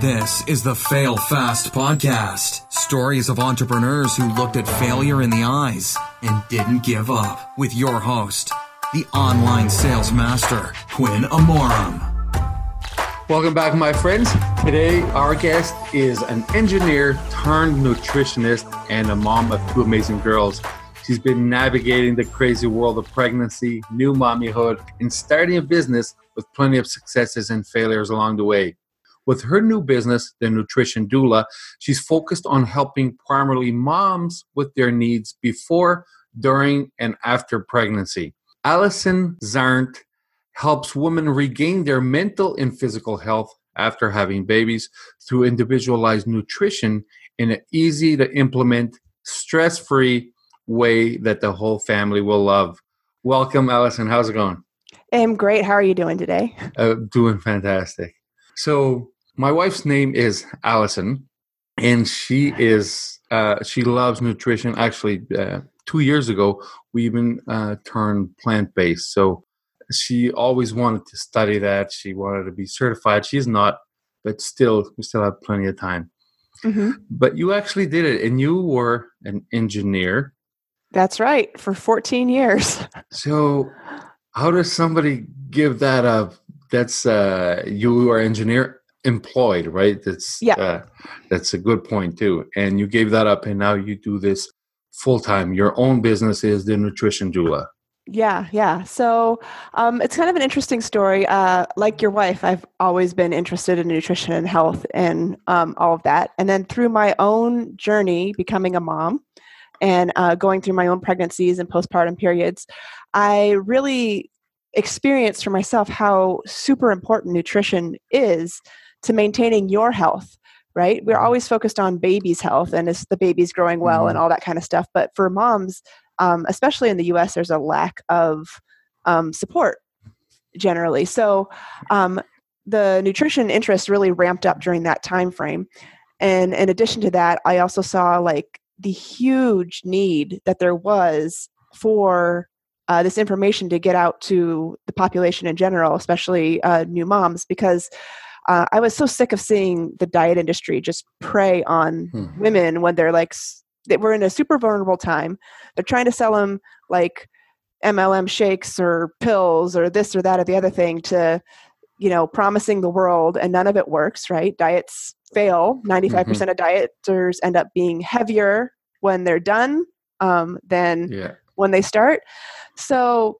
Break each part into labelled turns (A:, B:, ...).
A: This is the Fail Fast podcast. Stories of entrepreneurs who looked at failure in the eyes and didn't give up. With your host, the online sales master, Quinn Amorum.
B: Welcome back, my friends. Today, our guest is an engineer turned nutritionist and a mom of two amazing girls. She's been navigating the crazy world of pregnancy, new mommyhood, and starting a business with plenty of successes and failures along the way. With her new business, the Nutrition Doula, she's focused on helping primarily moms with their needs before, during, and after pregnancy. Allison Zarnt helps women regain their mental and physical health after having babies through individualized nutrition in an easy to implement, stress free way that the whole family will love. Welcome, Allison. How's it going?
C: I'm great. How are you doing today?
B: Uh, doing fantastic. So, my wife's name is Allison, and she is uh, she loves nutrition. Actually, uh, two years ago, we even uh, turned plant based. So she always wanted to study that. She wanted to be certified. She's not, but still, we still have plenty of time. Mm-hmm. But you actually did it, and you were an engineer.
C: That's right, for 14 years.
B: So, how does somebody give that up? That's uh, you are engineer employed, right? That's
C: yeah.
B: Uh, that's a good point too. And you gave that up, and now you do this full time. Your own business is the nutrition doula.
C: Yeah, yeah. So um, it's kind of an interesting story. Uh, like your wife, I've always been interested in nutrition and health and um, all of that. And then through my own journey, becoming a mom and uh, going through my own pregnancies and postpartum periods, I really experienced for myself how super important nutrition is to maintaining your health right we're mm-hmm. always focused on baby's health and is the baby's growing well mm-hmm. and all that kind of stuff but for moms um, especially in the us there's a lack of um, support generally so um, the nutrition interest really ramped up during that time frame and in addition to that i also saw like the huge need that there was for uh, this information to get out to the population in general especially uh, new moms because uh, I was so sick of seeing the diet industry just prey on hmm. women when they're like they we're in a super vulnerable time. They're trying to sell them like MLM shakes or pills or this or that or the other thing to you know promising the world and none of it works right diets fail 95% mm-hmm. of dieters end up being heavier when they're done um, than yeah. when they start so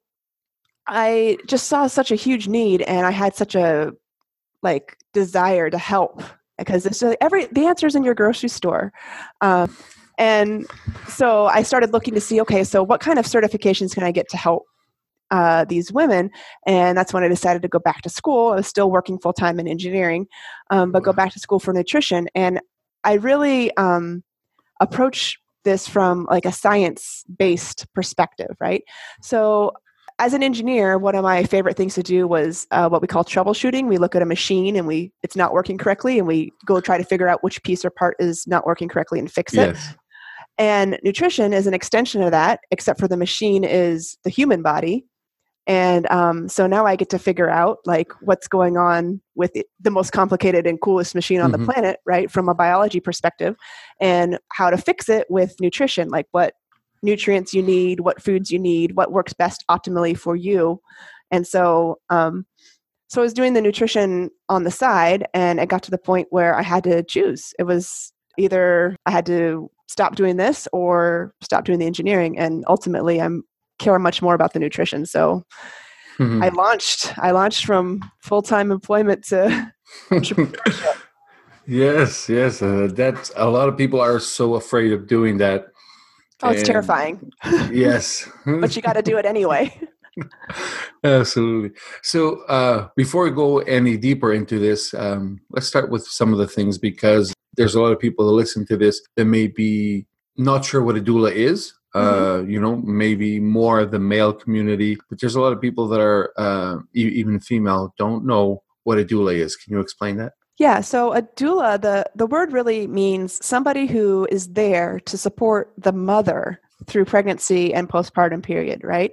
C: i just saw such a huge need and i had such a like desire to help because it's like every the answer is in your grocery store. Um, and so i started looking to see okay so what kind of certifications can i get to help uh, these women? And that's when i decided to go back to school. I was still working full-time in engineering um, but go back to school for nutrition. And i really um, approach this from like a science based perspective right? So as an engineer, one of my favorite things to do was uh, what we call troubleshooting. We look at a machine and we it's not working correctly, and we go try to figure out which piece or part is not working correctly and fix it. Yes. And nutrition is an extension of that, except for the machine is the human body. And um, so now I get to figure out like what's going on with the most complicated and coolest machine on mm-hmm. the planet, right, from a biology perspective, and how to fix it with nutrition, like what nutrients you need, what foods you need, what works best optimally for you. And so, um, so I was doing the nutrition on the side, and it got to the point where I had to choose. It was either I had to stop doing this or stop doing the engineering, and ultimately, I'm care much more about the nutrition. So, mm-hmm. I launched. I launched from full time employment to entrepreneurship.
B: yes, yes, uh, that's a lot of people are so afraid of doing that
C: Oh, it's and, terrifying.
B: Yes.
C: but you got to do it anyway.
B: Absolutely. So, uh, before we go any deeper into this, um, let's start with some of the things because there's a lot of people that listen to this that may be not sure what a doula is. Uh, mm-hmm. you know, maybe more the male community, but there's a lot of people that are uh, even female don't know what a doula is. Can you explain that?
C: Yeah, so a doula, the, the word really means somebody who is there to support the mother through pregnancy and postpartum period, right?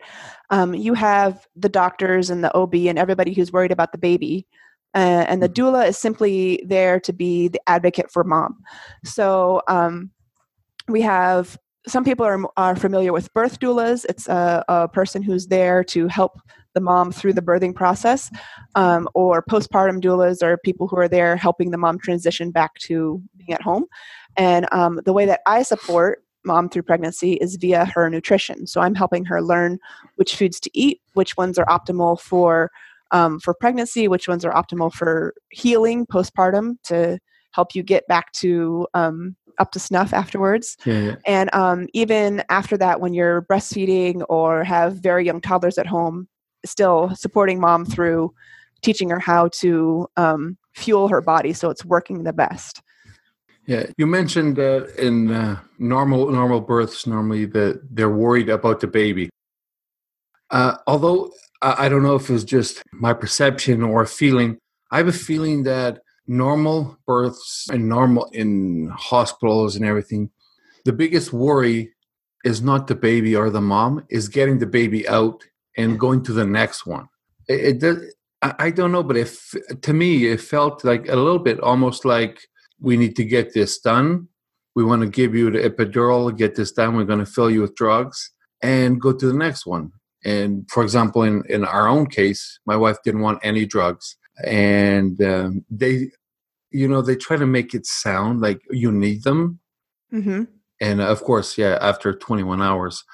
C: Um, you have the doctors and the OB and everybody who's worried about the baby uh, and the doula is simply there to be the advocate for mom. So um, we have some people are, are familiar with birth doulas. It's a, a, person who's there to help the mom through the birthing process, um, or postpartum doulas or people who are there helping the mom transition back to being at home. And um, the way that I support mom through pregnancy is via her nutrition. So I'm helping her learn which foods to eat, which ones are optimal for um, for pregnancy, which ones are optimal for healing postpartum to help you get back to um, up to snuff afterwards.
B: Yeah, yeah.
C: And um, even after that, when you're breastfeeding or have very young toddlers at home, still supporting mom through teaching her how to um, fuel her body so it's working the best.
B: Yeah, you mentioned that in uh, normal normal births, normally that they're worried about the baby. Uh, although I, I don't know if it's just my perception or feeling, I have a feeling that normal births and normal in hospitals and everything, the biggest worry is not the baby or the mom, is getting the baby out and going to the next one. It, it does. I, don't know, but if to me it felt like a little bit almost like we need to get this done. We want to give you the epidural, get this done. We're going to fill you with drugs and go to the next one. And for example, in, in our own case, my wife didn't want any drugs. And um, they, you know, they try to make it sound like you need them.
C: Mm-hmm.
B: And of course, yeah, after 21 hours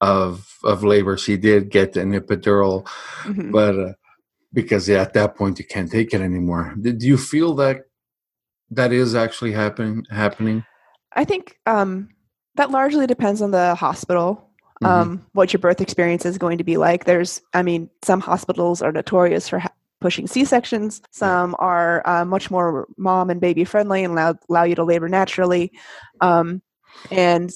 B: of of labor, she did get an epidural, mm-hmm. but uh, because at that point you can't take it anymore. Did you feel that that is actually happening happening?
C: I think um, that largely depends on the hospital. Mm-hmm. Um, what your birth experience is going to be like. There's, I mean, some hospitals are notorious for ha- pushing C sections. Some are uh, much more mom and baby friendly and allow allow you to labor naturally. Um, and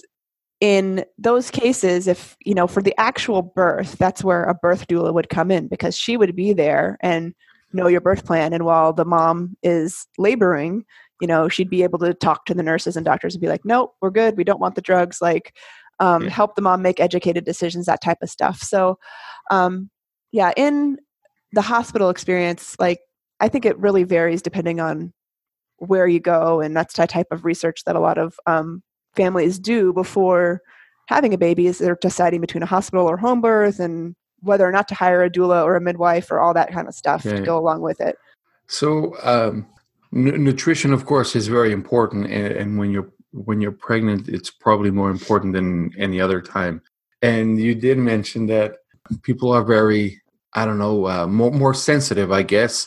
C: in those cases, if you know for the actual birth, that's where a birth doula would come in because she would be there and know your birth plan. And while the mom is laboring, you know, she'd be able to talk to the nurses and doctors and be like, nope, we're good. We don't want the drugs. Like, um, yeah. help the mom make educated decisions, that type of stuff. So, um, yeah, in the hospital experience, like, I think it really varies depending on where you go. And that's the type of research that a lot of um, families do before having a baby is they're deciding between a hospital or home birth and whether or not to hire a doula or a midwife or all that kind of stuff to go along with it.
B: So, um, n- nutrition, of course, is very important, and, and, when you're when you're pregnant, it's probably more important than any other time. And you did mention that people are very, I don't know, uh, more more sensitive, I guess.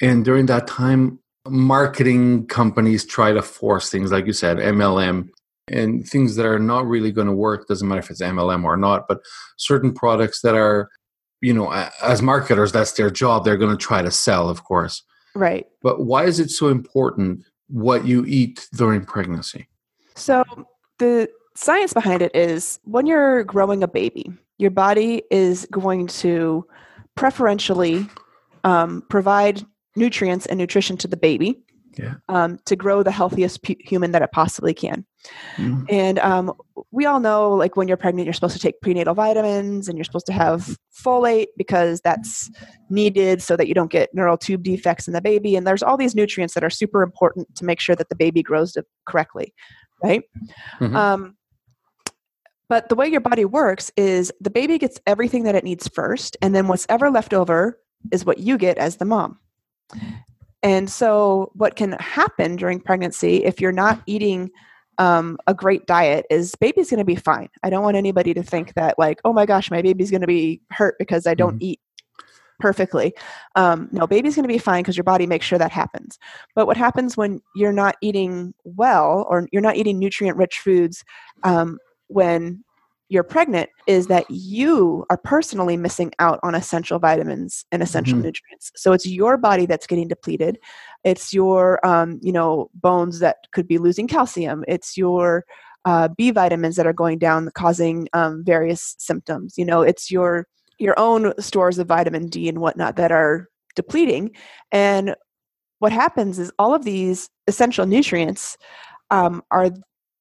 B: And during that time, marketing companies try to force things, like you said, MLM, and things that are not really going to work doesn't matter if it's mlm or not but certain products that are you know as marketers that's their job they're going to try to sell of course.
C: Right.
B: But why is it so important what you eat during pregnancy?
C: So the science behind it is when you're growing a baby your body is going to preferentially um, provide nutrients and nutrition to the baby
B: yeah.
C: um, to grow the healthiest pu- human that it possibly can. Mm. And um, we all know, like when you're pregnant, you're supposed to take prenatal vitamins and you're supposed to have folate because that's needed so that you don't get neural tube defects in the baby. And there's all these nutrients that are super important to make sure that the baby grows correctly, right? Mm-hmm. Um, but the way your body works is the baby gets everything that it needs first, and then what's ever left over is what you get as the mom. And so, what can happen during pregnancy if you're not eating um, a great diet is baby's going to be fine. I don't want anybody to think that, like, oh my gosh, my baby's going to be hurt because I don't mm-hmm. eat perfectly. Um, no, baby's going to be fine because your body makes sure that happens. But what happens when you're not eating well or you're not eating nutrient rich foods um, when you're pregnant is that you are personally missing out on essential vitamins and essential mm-hmm. nutrients. So it's your body that's getting depleted. It's your, um, you know, bones that could be losing calcium. It's your uh, B vitamins that are going down, causing um, various symptoms. You know, it's your your own stores of vitamin D and whatnot that are depleting. And what happens is all of these essential nutrients um, are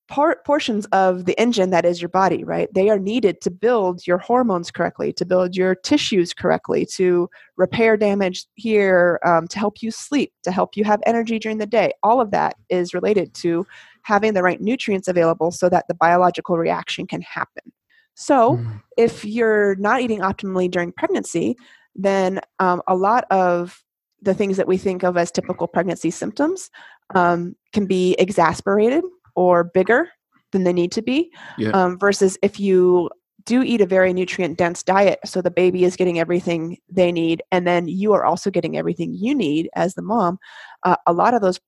C: par- portions of the engine that is your body, right? They are needed to build your hormones correctly, to build your tissues correctly, to repair damage here, um, to help you sleep, to help you have energy during the day. All of that is related to having the right nutrients available so that the biological reaction can happen. So, mm. if you're not eating optimally during pregnancy, then um, a lot of the things that we think of as typical pregnancy symptoms um, can be exasperated or bigger than they need to be. Yeah. Um, versus if you do eat a very nutrient dense diet, so the baby is getting everything they need, and then you are also getting everything you need as the mom, uh, a lot of those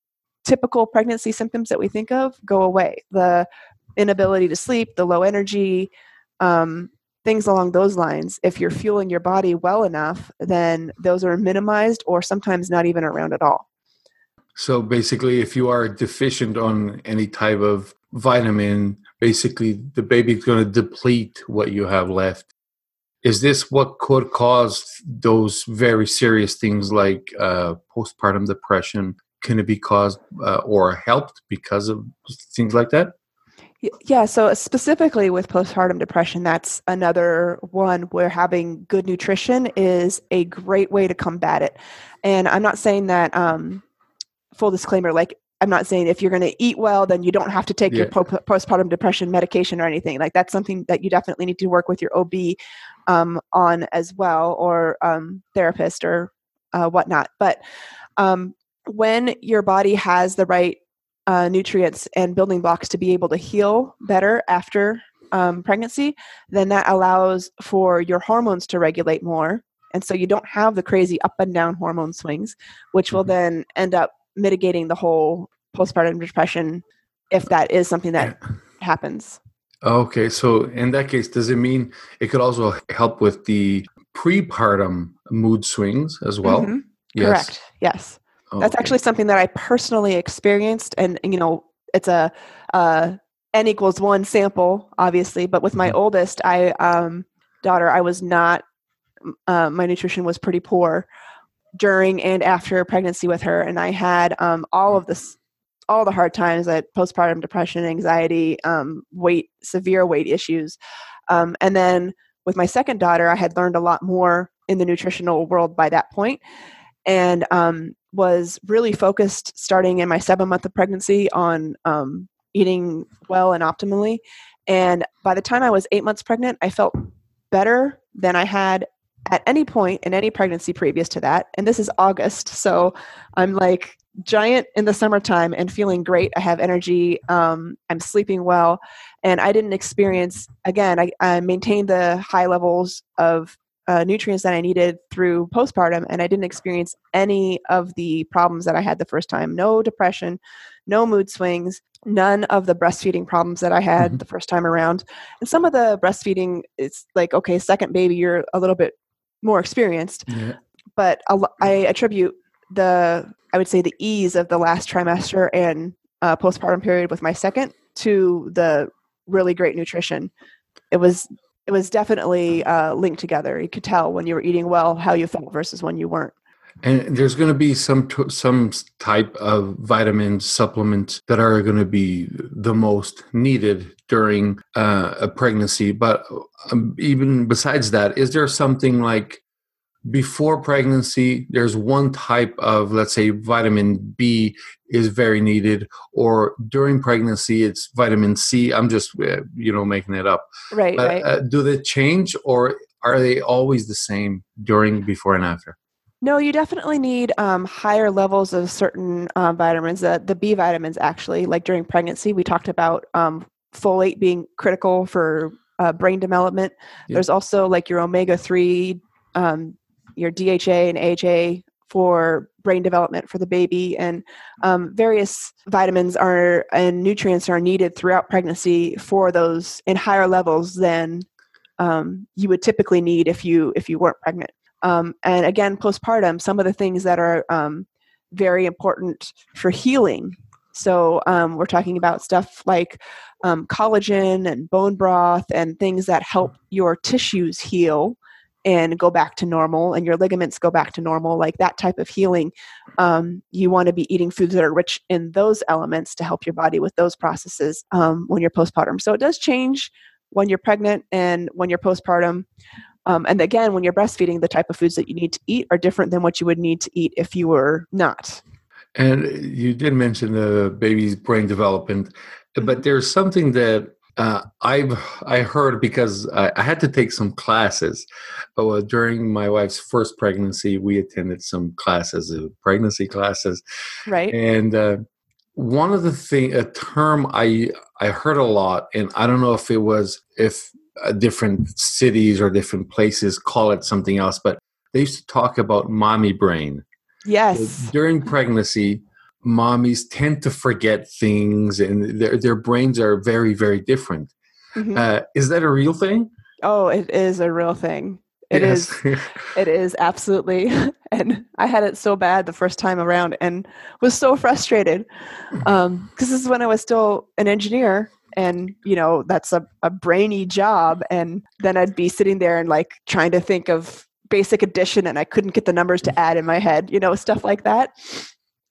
C: typical pregnancy symptoms that we think of go away. The inability to sleep, the low energy, um, things along those lines. If you're fueling your body well enough, then those are minimized or sometimes not even around at all.
B: So basically, if you are deficient on any type of vitamin, basically the baby's going to deplete what you have left. Is this what could cause those very serious things like uh, postpartum depression? Can it be caused uh, or helped because of things like that?
C: Yeah, so specifically with postpartum depression, that's another one where having good nutrition is a great way to combat it. And I'm not saying that um, full disclaimer like i'm not saying if you're going to eat well then you don't have to take yeah. your po- postpartum depression medication or anything like that's something that you definitely need to work with your ob um, on as well or um, therapist or uh, whatnot but um, when your body has the right uh, nutrients and building blocks to be able to heal better after um, pregnancy then that allows for your hormones to regulate more and so you don't have the crazy up and down hormone swings which will mm-hmm. then end up mitigating the whole postpartum depression if that is something that happens.
B: Okay, so in that case, does it mean it could also help with the prepartum mood swings as well? Mm-hmm.
C: Yes. Correct. Yes. Okay. That's actually something that I personally experienced, and you know, it's a uh, n equals one sample, obviously. But with my mm-hmm. oldest, I um, daughter, I was not. Uh, my nutrition was pretty poor, during and after pregnancy with her, and I had um, all of this, all the hard times that postpartum depression, anxiety, um, weight, severe weight issues, um, and then with my second daughter, I had learned a lot more in the nutritional world by that point, and um, was really focused starting in my seven month of pregnancy on um, eating well and optimally. And by the time I was eight months pregnant, I felt better than I had at any point in any pregnancy previous to that. And this is August, so I'm like giant in the summertime and feeling great. I have energy. Um, I'm sleeping well, and I didn't experience again. I, I maintained the high levels of uh, nutrients that I needed through postpartum, and I didn't experience any of the problems that I had the first time. No depression, no mood swings, none of the breastfeeding problems that I had mm-hmm. the first time around. And some of the breastfeeding, it's like, okay, second baby, you're a little bit more experienced. Yeah. But I attribute the, I would say, the ease of the last trimester and uh, postpartum period with my second to the really great nutrition. It was it was definitely uh, linked together. You could tell when you were eating well how you felt versus when you weren't.
B: And there's going to be some some type of vitamin supplements that are going to be the most needed during uh, a pregnancy. But um, even besides that, is there something like before pregnancy? There's one type of, let's say, vitamin B is very needed, or during pregnancy, it's vitamin C. I'm just uh, you know making it up.
C: Right. But, right. Uh,
B: do they change, or are they always the same during, before, and after?
C: No, you definitely need um, higher levels of certain uh, vitamins. Uh, the B vitamins, actually, like during pregnancy, we talked about um, folate being critical for uh, brain development. Yep. There's also like your omega three, um, your DHA and AHA for brain development for the baby, and um, various vitamins are and nutrients are needed throughout pregnancy for those in higher levels than um, you would typically need if you if you weren't pregnant. Um, and again, postpartum, some of the things that are um, very important for healing. So um, we're talking about stuff like um, collagen and bone broth and things that help your tissues heal and go back to normal and your ligaments go back to normal like that type of healing. Um, you want to be eating foods that are rich in those elements to help your body with those processes um, when you're postpartum. So it does change when you're pregnant and when you're postpartum um, and again when you're breastfeeding the type of foods that you need to eat are different than what you would need to eat if you were not
B: and you did mention the baby's brain development but there's something that uh, I've I heard because I, I, had to take some classes. Uh, during my wife's first pregnancy, we attended some classes, uh, pregnancy classes,
C: right?
B: And uh, one of the thing, a term I I heard a lot, and I don't know if it was if uh, different cities or different places call it something else, but they used to talk about mommy brain.
C: Yes.
B: So during pregnancy, mommies tend to forget things and their, their brains are very very different mm-hmm. uh, is that a real thing
C: oh it is a real thing It yes. is. it is absolutely and i had it so bad the first time around and was so frustrated because um, this is when i was still an engineer and you know that's a, a brainy job and then i'd be sitting there and like trying to think of basic addition and i couldn't get the numbers to add in my head you know stuff like that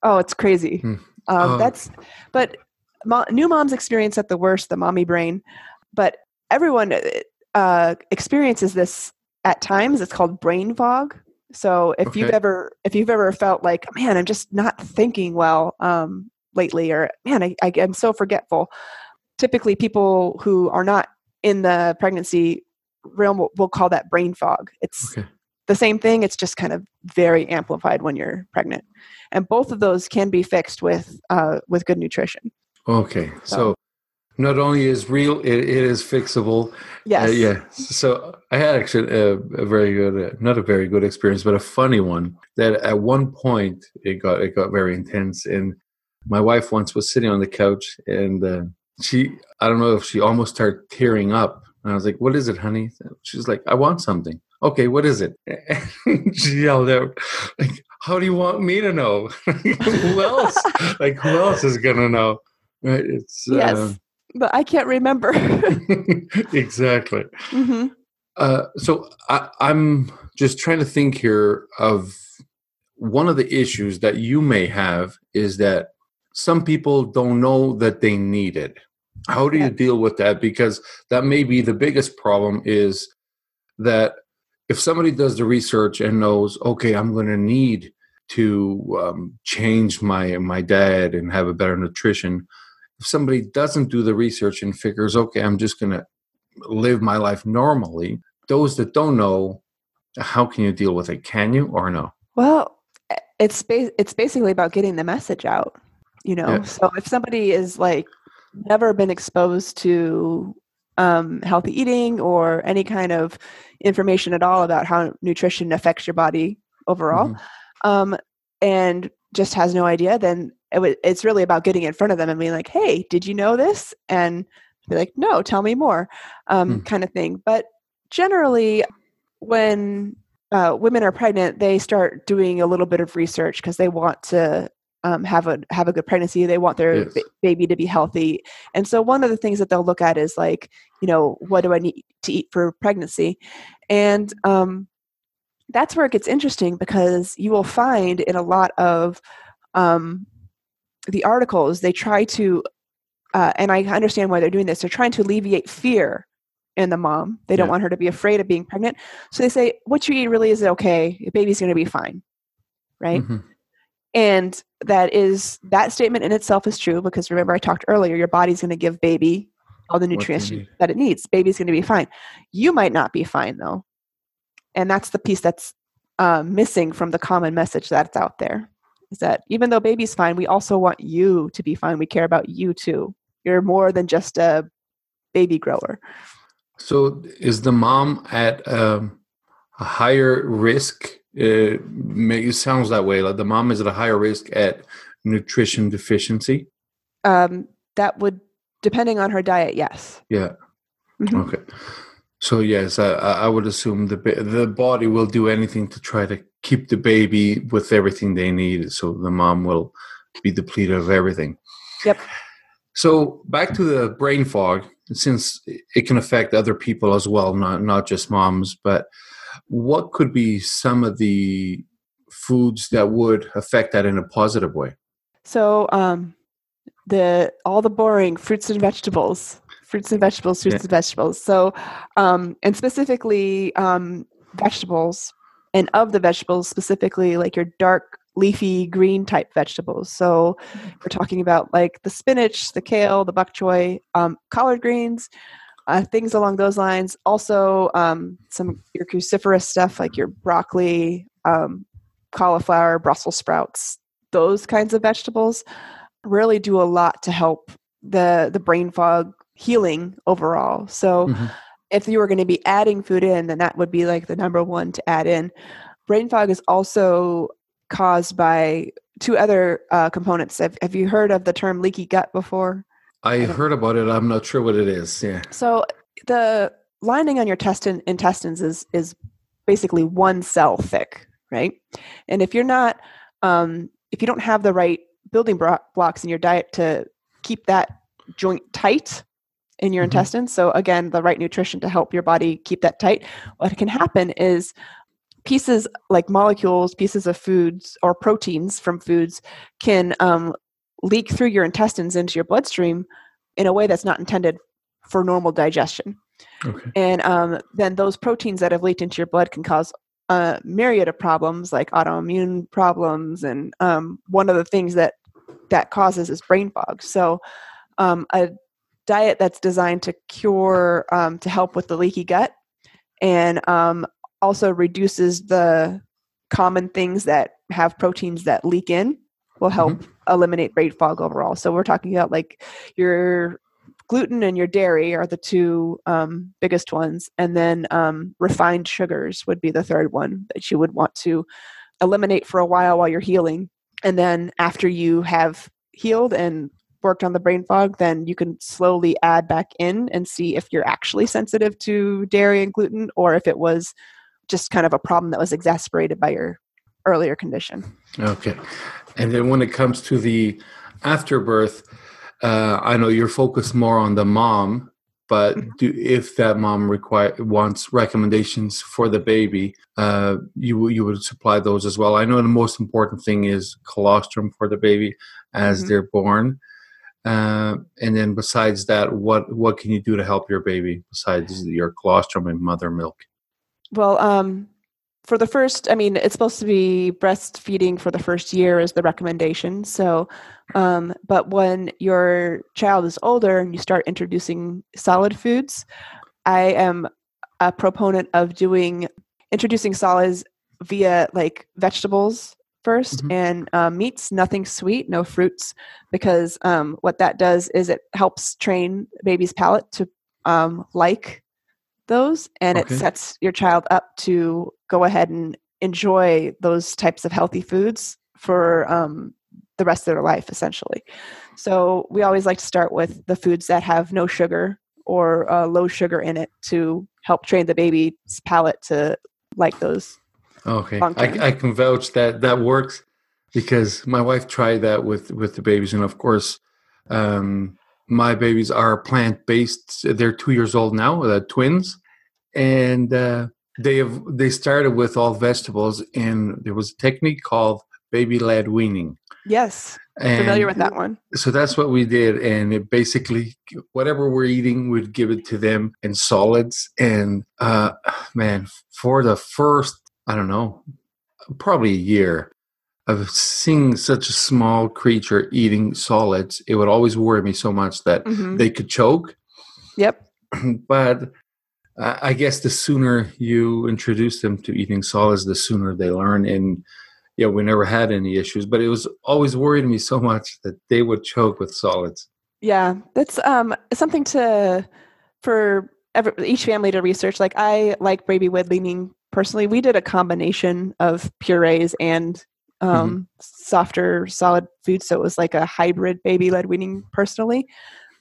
C: Oh, it's crazy. Hmm. Um, oh. That's, but mo- new moms experience at the worst the mommy brain, but everyone uh, uh, experiences this at times. It's called brain fog. So if okay. you've ever if you've ever felt like, man, I'm just not thinking well um, lately, or man, I, I, I'm so forgetful. Typically, people who are not in the pregnancy realm will, will call that brain fog. It's okay. the same thing. It's just kind of very amplified when you're pregnant and both of those can be fixed with uh, with good nutrition.
B: Okay, so, so not only is real, it, it is fixable.
C: Yes.
B: Uh, yeah. So I had actually a, a very good, uh, not a very good experience, but a funny one. That at one point it got it got very intense, and my wife once was sitting on the couch, and uh, she, I don't know if she almost started tearing up, and I was like, "What is it, honey?" She's like, "I want something." Okay, what is it? she yelled out, like, how do you want me to know? who else? like who else is gonna know? Right? It's
C: yes, uh, but I can't remember.
B: exactly. Mm-hmm. Uh, so I, I'm just trying to think here of one of the issues that you may have is that some people don't know that they need it. How do you deal with that? Because that may be the biggest problem is that if somebody does the research and knows, okay, I'm going to need to um, change my my diet and have a better nutrition, if somebody doesn't do the research and figures, okay, I'm just going to live my life normally, those that don't know, how can you deal with it? Can you or no?
C: Well, it's ba- it's basically about getting the message out. You know, yeah. so if somebody is like never been exposed to um, healthy eating or any kind of information at all about how nutrition affects your body overall, mm-hmm. um, and just has no idea, then it w- it's really about getting in front of them and being like, "Hey, did you know this?" and be like, "No, tell me more," um, mm. kind of thing. But generally, when uh, women are pregnant, they start doing a little bit of research because they want to um, have a have a good pregnancy. They want their yes. b- baby to be healthy, and so one of the things that they'll look at is like, you know, what do I need to eat for pregnancy, and um, that's where it gets interesting because you will find in a lot of um, the articles they try to, uh, and I understand why they're doing this. They're trying to alleviate fear in the mom. They don't yeah. want her to be afraid of being pregnant, so they say what you eat really is okay. Your baby's going to be fine, right? Mm-hmm and that is that statement in itself is true because remember i talked earlier your body's going to give baby all the nutrients that it needs. Baby's going to be fine. You might not be fine though. And that's the piece that's um, missing from the common message that's out there is that even though baby's fine we also want you to be fine. We care about you too. You're more than just a baby grower.
B: So is the mom at um, a higher risk it, it sounds that way. Like the mom is at a higher risk at nutrition deficiency.
C: Um, that would, depending on her diet, yes.
B: Yeah. Mm-hmm. Okay. So yes, I, I would assume the the body will do anything to try to keep the baby with everything they need. So the mom will be depleted of everything.
C: Yep.
B: So back to the brain fog, since it can affect other people as well, not not just moms, but what could be some of the foods that would affect that in a positive way?
C: So, um, the all the boring fruits and vegetables, fruits and vegetables, fruits yeah. and vegetables. So, um, and specifically um, vegetables, and of the vegetables, specifically like your dark leafy green type vegetables. So, we're talking about like the spinach, the kale, the bok choy, um, collard greens. Uh, things along those lines. Also, um, some your cruciferous stuff like your broccoli, um, cauliflower, Brussels sprouts, those kinds of vegetables really do a lot to help the the brain fog healing overall. So mm-hmm. if you were going to be adding food in, then that would be like the number one to add in. Brain fog is also caused by two other uh, components. Have, have you heard of the term leaky gut before?
B: I heard about it. I'm not sure what it is. Yeah.
C: So the lining on your intestine, intestines is is basically one cell thick, right? And if you're not, um, if you don't have the right building blocks in your diet to keep that joint tight in your mm-hmm. intestines. So again, the right nutrition to help your body keep that tight. What can happen is pieces like molecules, pieces of foods or proteins from foods can um, leak through your intestines into your bloodstream in a way that's not intended for normal digestion. Okay. And um, then those proteins that have leaked into your blood can cause a myriad of problems like autoimmune problems and um, one of the things that that causes is brain fog so um, a diet that's designed to cure um, to help with the leaky gut and um, also reduces the common things that have proteins that leak in will help mm-hmm. Eliminate brain fog overall. So we're talking about like your gluten and your dairy are the two um, biggest ones. And then um, refined sugars would be the third one that you would want to eliminate for a while while you're healing. And then after you have healed and worked on the brain fog then you can slowly add back in and see if you're actually sensitive to dairy and gluten or if it was just kind of a problem that was exacerbated by your earlier condition
B: okay and then when it comes to the afterbirth uh, I know you're focused more on the mom, but mm-hmm. do, if that mom require wants recommendations for the baby, uh, you you would supply those as well. I know the most important thing is colostrum for the baby as mm-hmm. they're born. Uh, and then besides that, what what can you do to help your baby besides your colostrum and mother milk?
C: Well, um, for the first, I mean, it's supposed to be breastfeeding for the first year is the recommendation. So, um, but when your child is older and you start introducing solid foods, I am a proponent of doing introducing solids via like vegetables 1st mm-hmm. and um, meats, nothing sweet, no fruits, because um, what that does is it helps train baby's palate to um, like those and okay. it sets your child up to go ahead and enjoy those types of healthy foods for um, the rest of their life essentially. So we always like to start with the foods that have no sugar or uh, low sugar in it to help train the baby's palate to like those
B: okay. I, I can vouch that that works because my wife tried that with with the babies and of course um, my babies are plant based. They're two years old now, uh, twins, and uh, they have they started with all vegetables. And there was a technique called baby led weaning.
C: Yes, and familiar with that one.
B: So that's what we did, and it basically whatever we're eating, we'd give it to them in solids. And uh, man, for the first I don't know, probably a year, of seeing such a small creature eating solids, it would always worry me so much that mm-hmm. they could choke.
C: Yep.
B: but uh, I guess the sooner you introduce them to eating solids, the sooner they learn. And yeah, we never had any issues, but it was always worried me so much that they would choke with solids.
C: Yeah, that's um, something to for every, each family to research. Like I like baby led weaning personally. We did a combination of purees and. Um, mm-hmm. softer, solid food. So it was like a hybrid baby led weaning personally.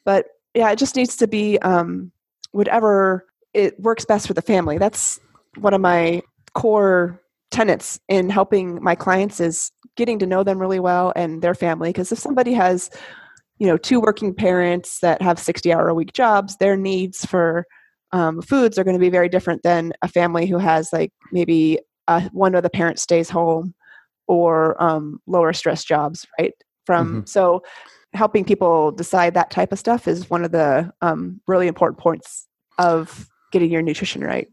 C: But yeah, it just needs to be um, whatever it works best for the family. That's one of my core tenets in helping my clients is getting to know them really well and their family. Because if somebody has, you know, two working parents that have 60 hour a week jobs, their needs for um, foods are going to be very different than a family who has like maybe uh, one of the parents stays home or um, lower stress jobs, right? From mm-hmm. so helping people decide that type of stuff is one of the um, really important points of getting your nutrition right.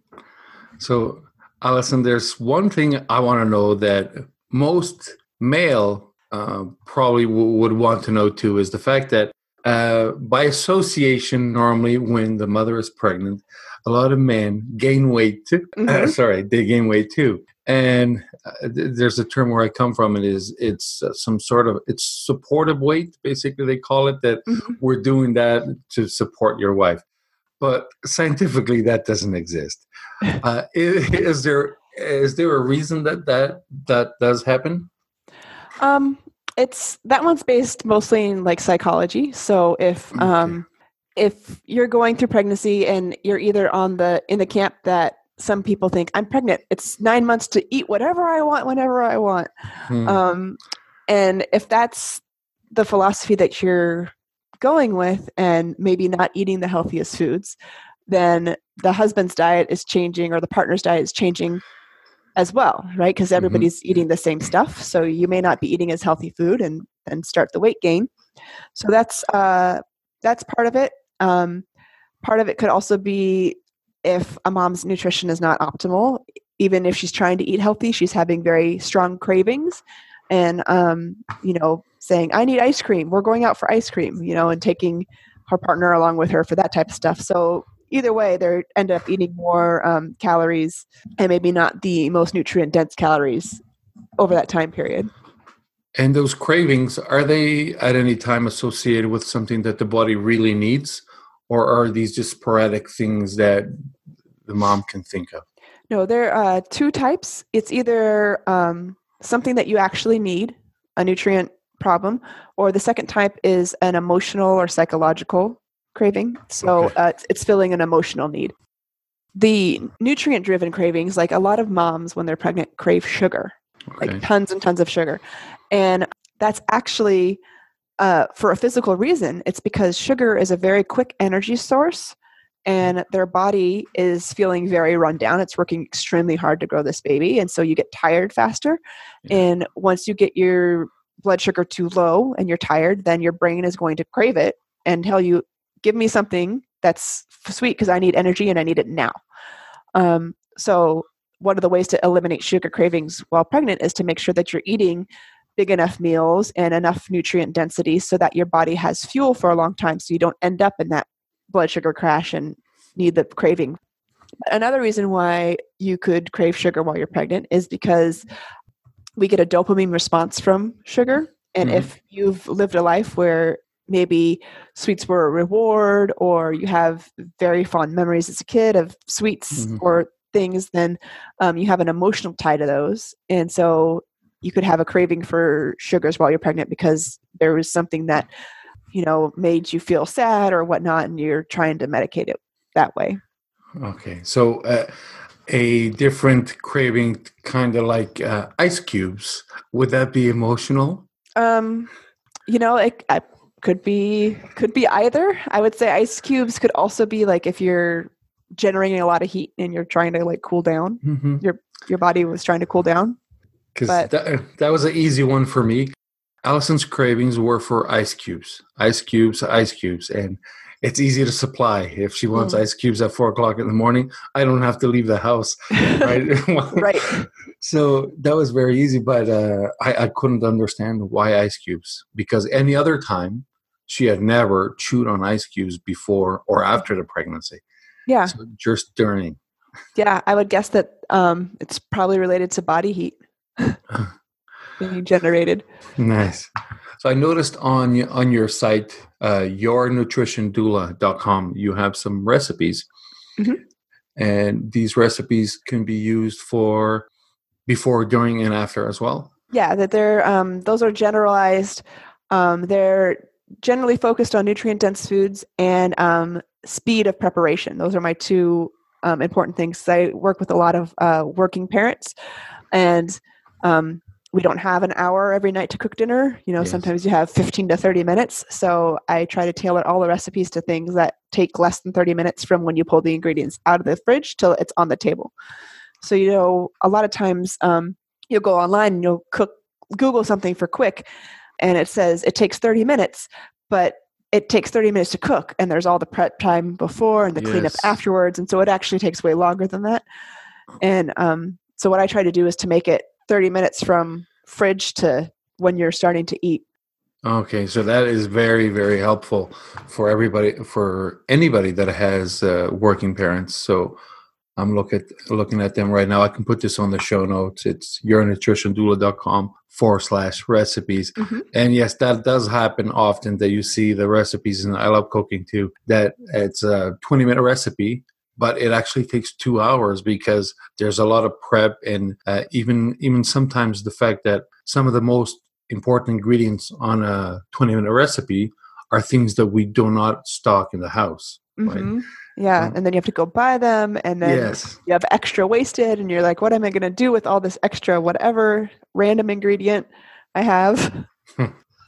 B: So, Allison, there's one thing I want to know that most male uh, probably w- would want to know too is the fact that uh, by association, normally when the mother is pregnant, a lot of men gain weight. Too. Mm-hmm. Uh, sorry, they gain weight too. And uh, th- there's a term where I come from. It is it's uh, some sort of it's supportive weight, basically they call it. That mm-hmm. we're doing that to support your wife, but scientifically that doesn't exist. Uh, is, is there is there a reason that that that does happen?
C: Um, it's that one's based mostly in like psychology. So if okay. um, if you're going through pregnancy and you're either on the in the camp that some people think I'm pregnant, it's nine months to eat whatever I want whenever I want. Hmm. Um, and if that's the philosophy that you're going with, and maybe not eating the healthiest foods, then the husband's diet is changing or the partner's diet is changing as well, right? Because mm-hmm. everybody's mm-hmm. eating the same stuff. So you may not be eating as healthy food and and start the weight gain. So that's uh, that's part of it. Um, part of it could also be if a mom's nutrition is not optimal. Even if she's trying to eat healthy, she's having very strong cravings, and um, you know, saying, "I need ice cream. We're going out for ice cream," you know, and taking her partner along with her for that type of stuff. So either way, they end up eating more um, calories and maybe not the most nutrient dense calories over that time period.
B: And those cravings, are they at any time associated with something that the body really needs? Or are these just sporadic things that the mom can think of?
C: No, there are uh, two types. It's either um, something that you actually need, a nutrient problem, or the second type is an emotional or psychological craving. So okay. uh, it's, filling an emotional need. The nutrient driven cravings, like a lot of moms when they're pregnant, crave sugar, okay. like tons and tons of sugar. And that's actually uh, for a physical reason. It's because sugar is a very quick energy source and their body is feeling very run down. It's working extremely hard to grow this baby. And so you get tired faster. Yeah. And once you get your blood sugar too low and you're tired, then your brain is going to crave it and tell you give me something that's sweet because I need energy and I need it now. Um, so, one of the ways to eliminate sugar cravings while pregnant is to make sure that you're eating big enough meals and enough nutrient density so that your body has fuel for a long time so you don't end up in that blood sugar crash and need the craving. Another reason why you could crave sugar while you're pregnant is because we get a dopamine response from sugar. And mm-hmm. if you've lived a life where maybe sweets were a reward or you have very fond memories as a kid of sweets mm-hmm. or things then um, you have an emotional tie to those and so you could have a craving for sugars while you're pregnant because there was something that you know made you feel sad or whatnot and you're trying to medicate it that way.
B: Okay so uh, a different craving kind of like uh, ice cubes would that be emotional?
C: Um you know it, I, could be could be either. I would say ice cubes could also be like if you're generating a lot of heat and you're trying to like cool down. Mm-hmm. your your body was trying to cool down
B: because that, that was an easy one for me allison's cravings were for ice cubes ice cubes ice cubes and it's easy to supply if she wants mm. ice cubes at four o'clock in the morning i don't have to leave the house right
C: right
B: so that was very easy but uh, I, I couldn't understand why ice cubes because any other time she had never chewed on ice cubes before or after the pregnancy.
C: Yeah.
B: So just during.
C: Yeah, I would guess that um, it's probably related to body heat being generated.
B: Nice. So I noticed on on your site, uh, yournutritiondoula.com, you have some recipes, mm-hmm. and these recipes can be used for before, during, and after as well.
C: Yeah, that they're um, those are generalized. Um, they're generally focused on nutrient dense foods and um, speed of preparation. Those are my two um, important things. I work with a lot of uh, working parents, and um, we don't have an hour every night to cook dinner. You know,
B: Yes.
C: sometimes you have 15 to 30 minutes. So I try to tailor all the recipes to things that take less than 30 minutes from when you pull the ingredients out of the fridge till it's on the table. So, you know, a lot of times um, you'll go online and you'll cook, Google something for quick, and it says it takes 30 minutes, but it takes 30 minutes to cook, and there's all the prep time before and the cleanup afterwards. And so it actually takes way longer than that. And um, so what I try to do is to make it 30 minutes from fridge to when you're starting to eat.
B: Okay, so that is very, very helpful for everybody, for anybody that has uh, working parents. So I'm look at, looking at them right now. I can put this on the show notes. It's yournutritiondoula.com forward slash recipes.
C: Mhm.
B: And yes, that does happen often that you see the recipes, and I love cooking too, that it's a 20 minute recipe. But it actually takes two hours because there's a lot of prep, and uh, even even sometimes the fact that some of the most important ingredients on a 20 minute recipe are things that we do not stock in the house. Right.
C: Mhm. Yeah,
B: Um,
C: and then you have to go buy them, and then
B: yes.
C: you have extra wasted, and you're like, "What am I going to do with all this extra whatever random ingredient I have?"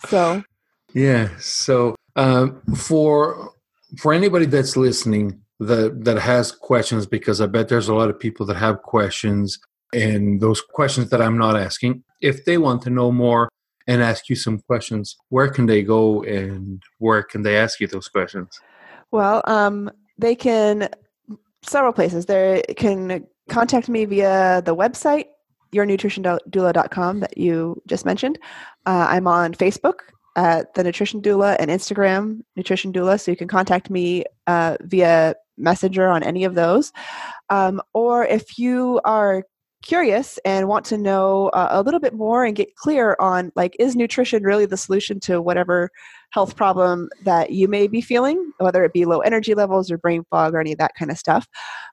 C: so,
B: Yeah. So um, for for anybody that's listening that that has questions, because I bet there's a lot of people that have questions, and those questions that I'm not asking, if they want to know more and ask you some questions, where can they go and where can they ask you those questions?
C: well, um, they can several places. They can contact me via the website yournutritiondoula.com that you just mentioned. Uh, I'm on Facebook at the Nutrition Doula and Instagram Nutrition Doula, so you can contact me uh, via Messenger on any of those. Um, or if you are curious and want to know uh, a little bit more and get clear on like is nutrition really the solution to whatever health problem that you may be feeling whether it be low energy levels or brain fog or any of that kind of stuff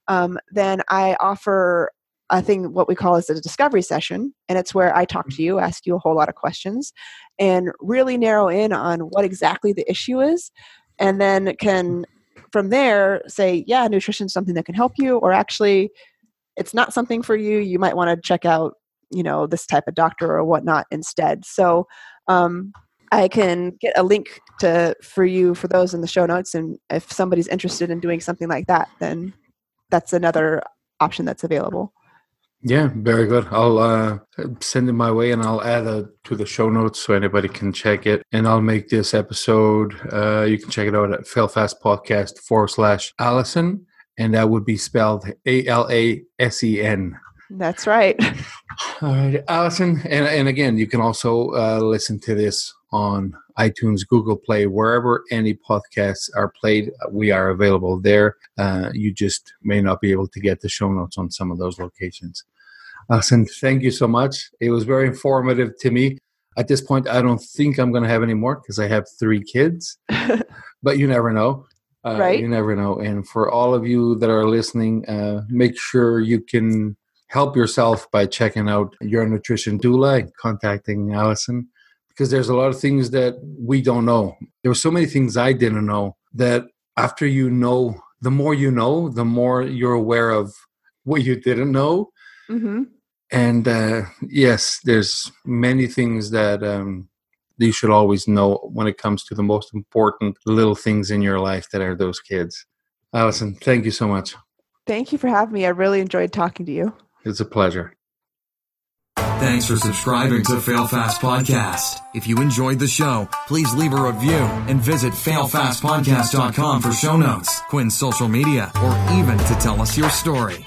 C: um, then i offer a thing what we call is a discovery session and it's where i talk to you ask you a whole lot of questions and really narrow in on what exactly the issue is and then can from there say yeah nutrition is something that can help you or actually it's not something for you. You might want to check out you know this type of doctor or whatnot instead. So um, i can get a link to for you for those in the show notes and if somebody's interested in doing something like that then that's another option that's available
B: Yeah, very good. I'll uh, send it my way and I'll add it to the show notes so anybody can check it. And I'll make this episode, uh, you can check it out at Failfast Podcast forward slash Allison. And that would be spelled A L A S E N.
C: that's right
B: All right, Allison. And, and again, you can also uh, listen to this on iTunes, Google Play, wherever any podcasts are played. We are available there. Uh, you just may not be able to get the show notes on some of those locations. Allison, thank you so much. It was very informative to me. At this point, I don't think I'm going to have any more because I have three kids, but you never know. Uh,
C: Right.
B: You never know. And for all of you that are listening, uh, make sure you can help yourself by checking out your nutrition doula and contacting Allison because there's a lot of things that we don't know. There were so many things I didn't know that after you know, the more you know, the more you're aware of what you didn't know.
C: Hmm
B: And uh, yes, there's many things that um, you should always know when it comes to the most important little things in your life that are those kids. Allison, thank you so much.
C: thank you for having me i really enjoyed talking to you
B: It's a pleasure.
A: Thanks for subscribing to Fail Fast Podcast. If you enjoyed the show, please leave a review and visit failfastpodcast.com for show notes, Quinn's social media, or even to tell us your story.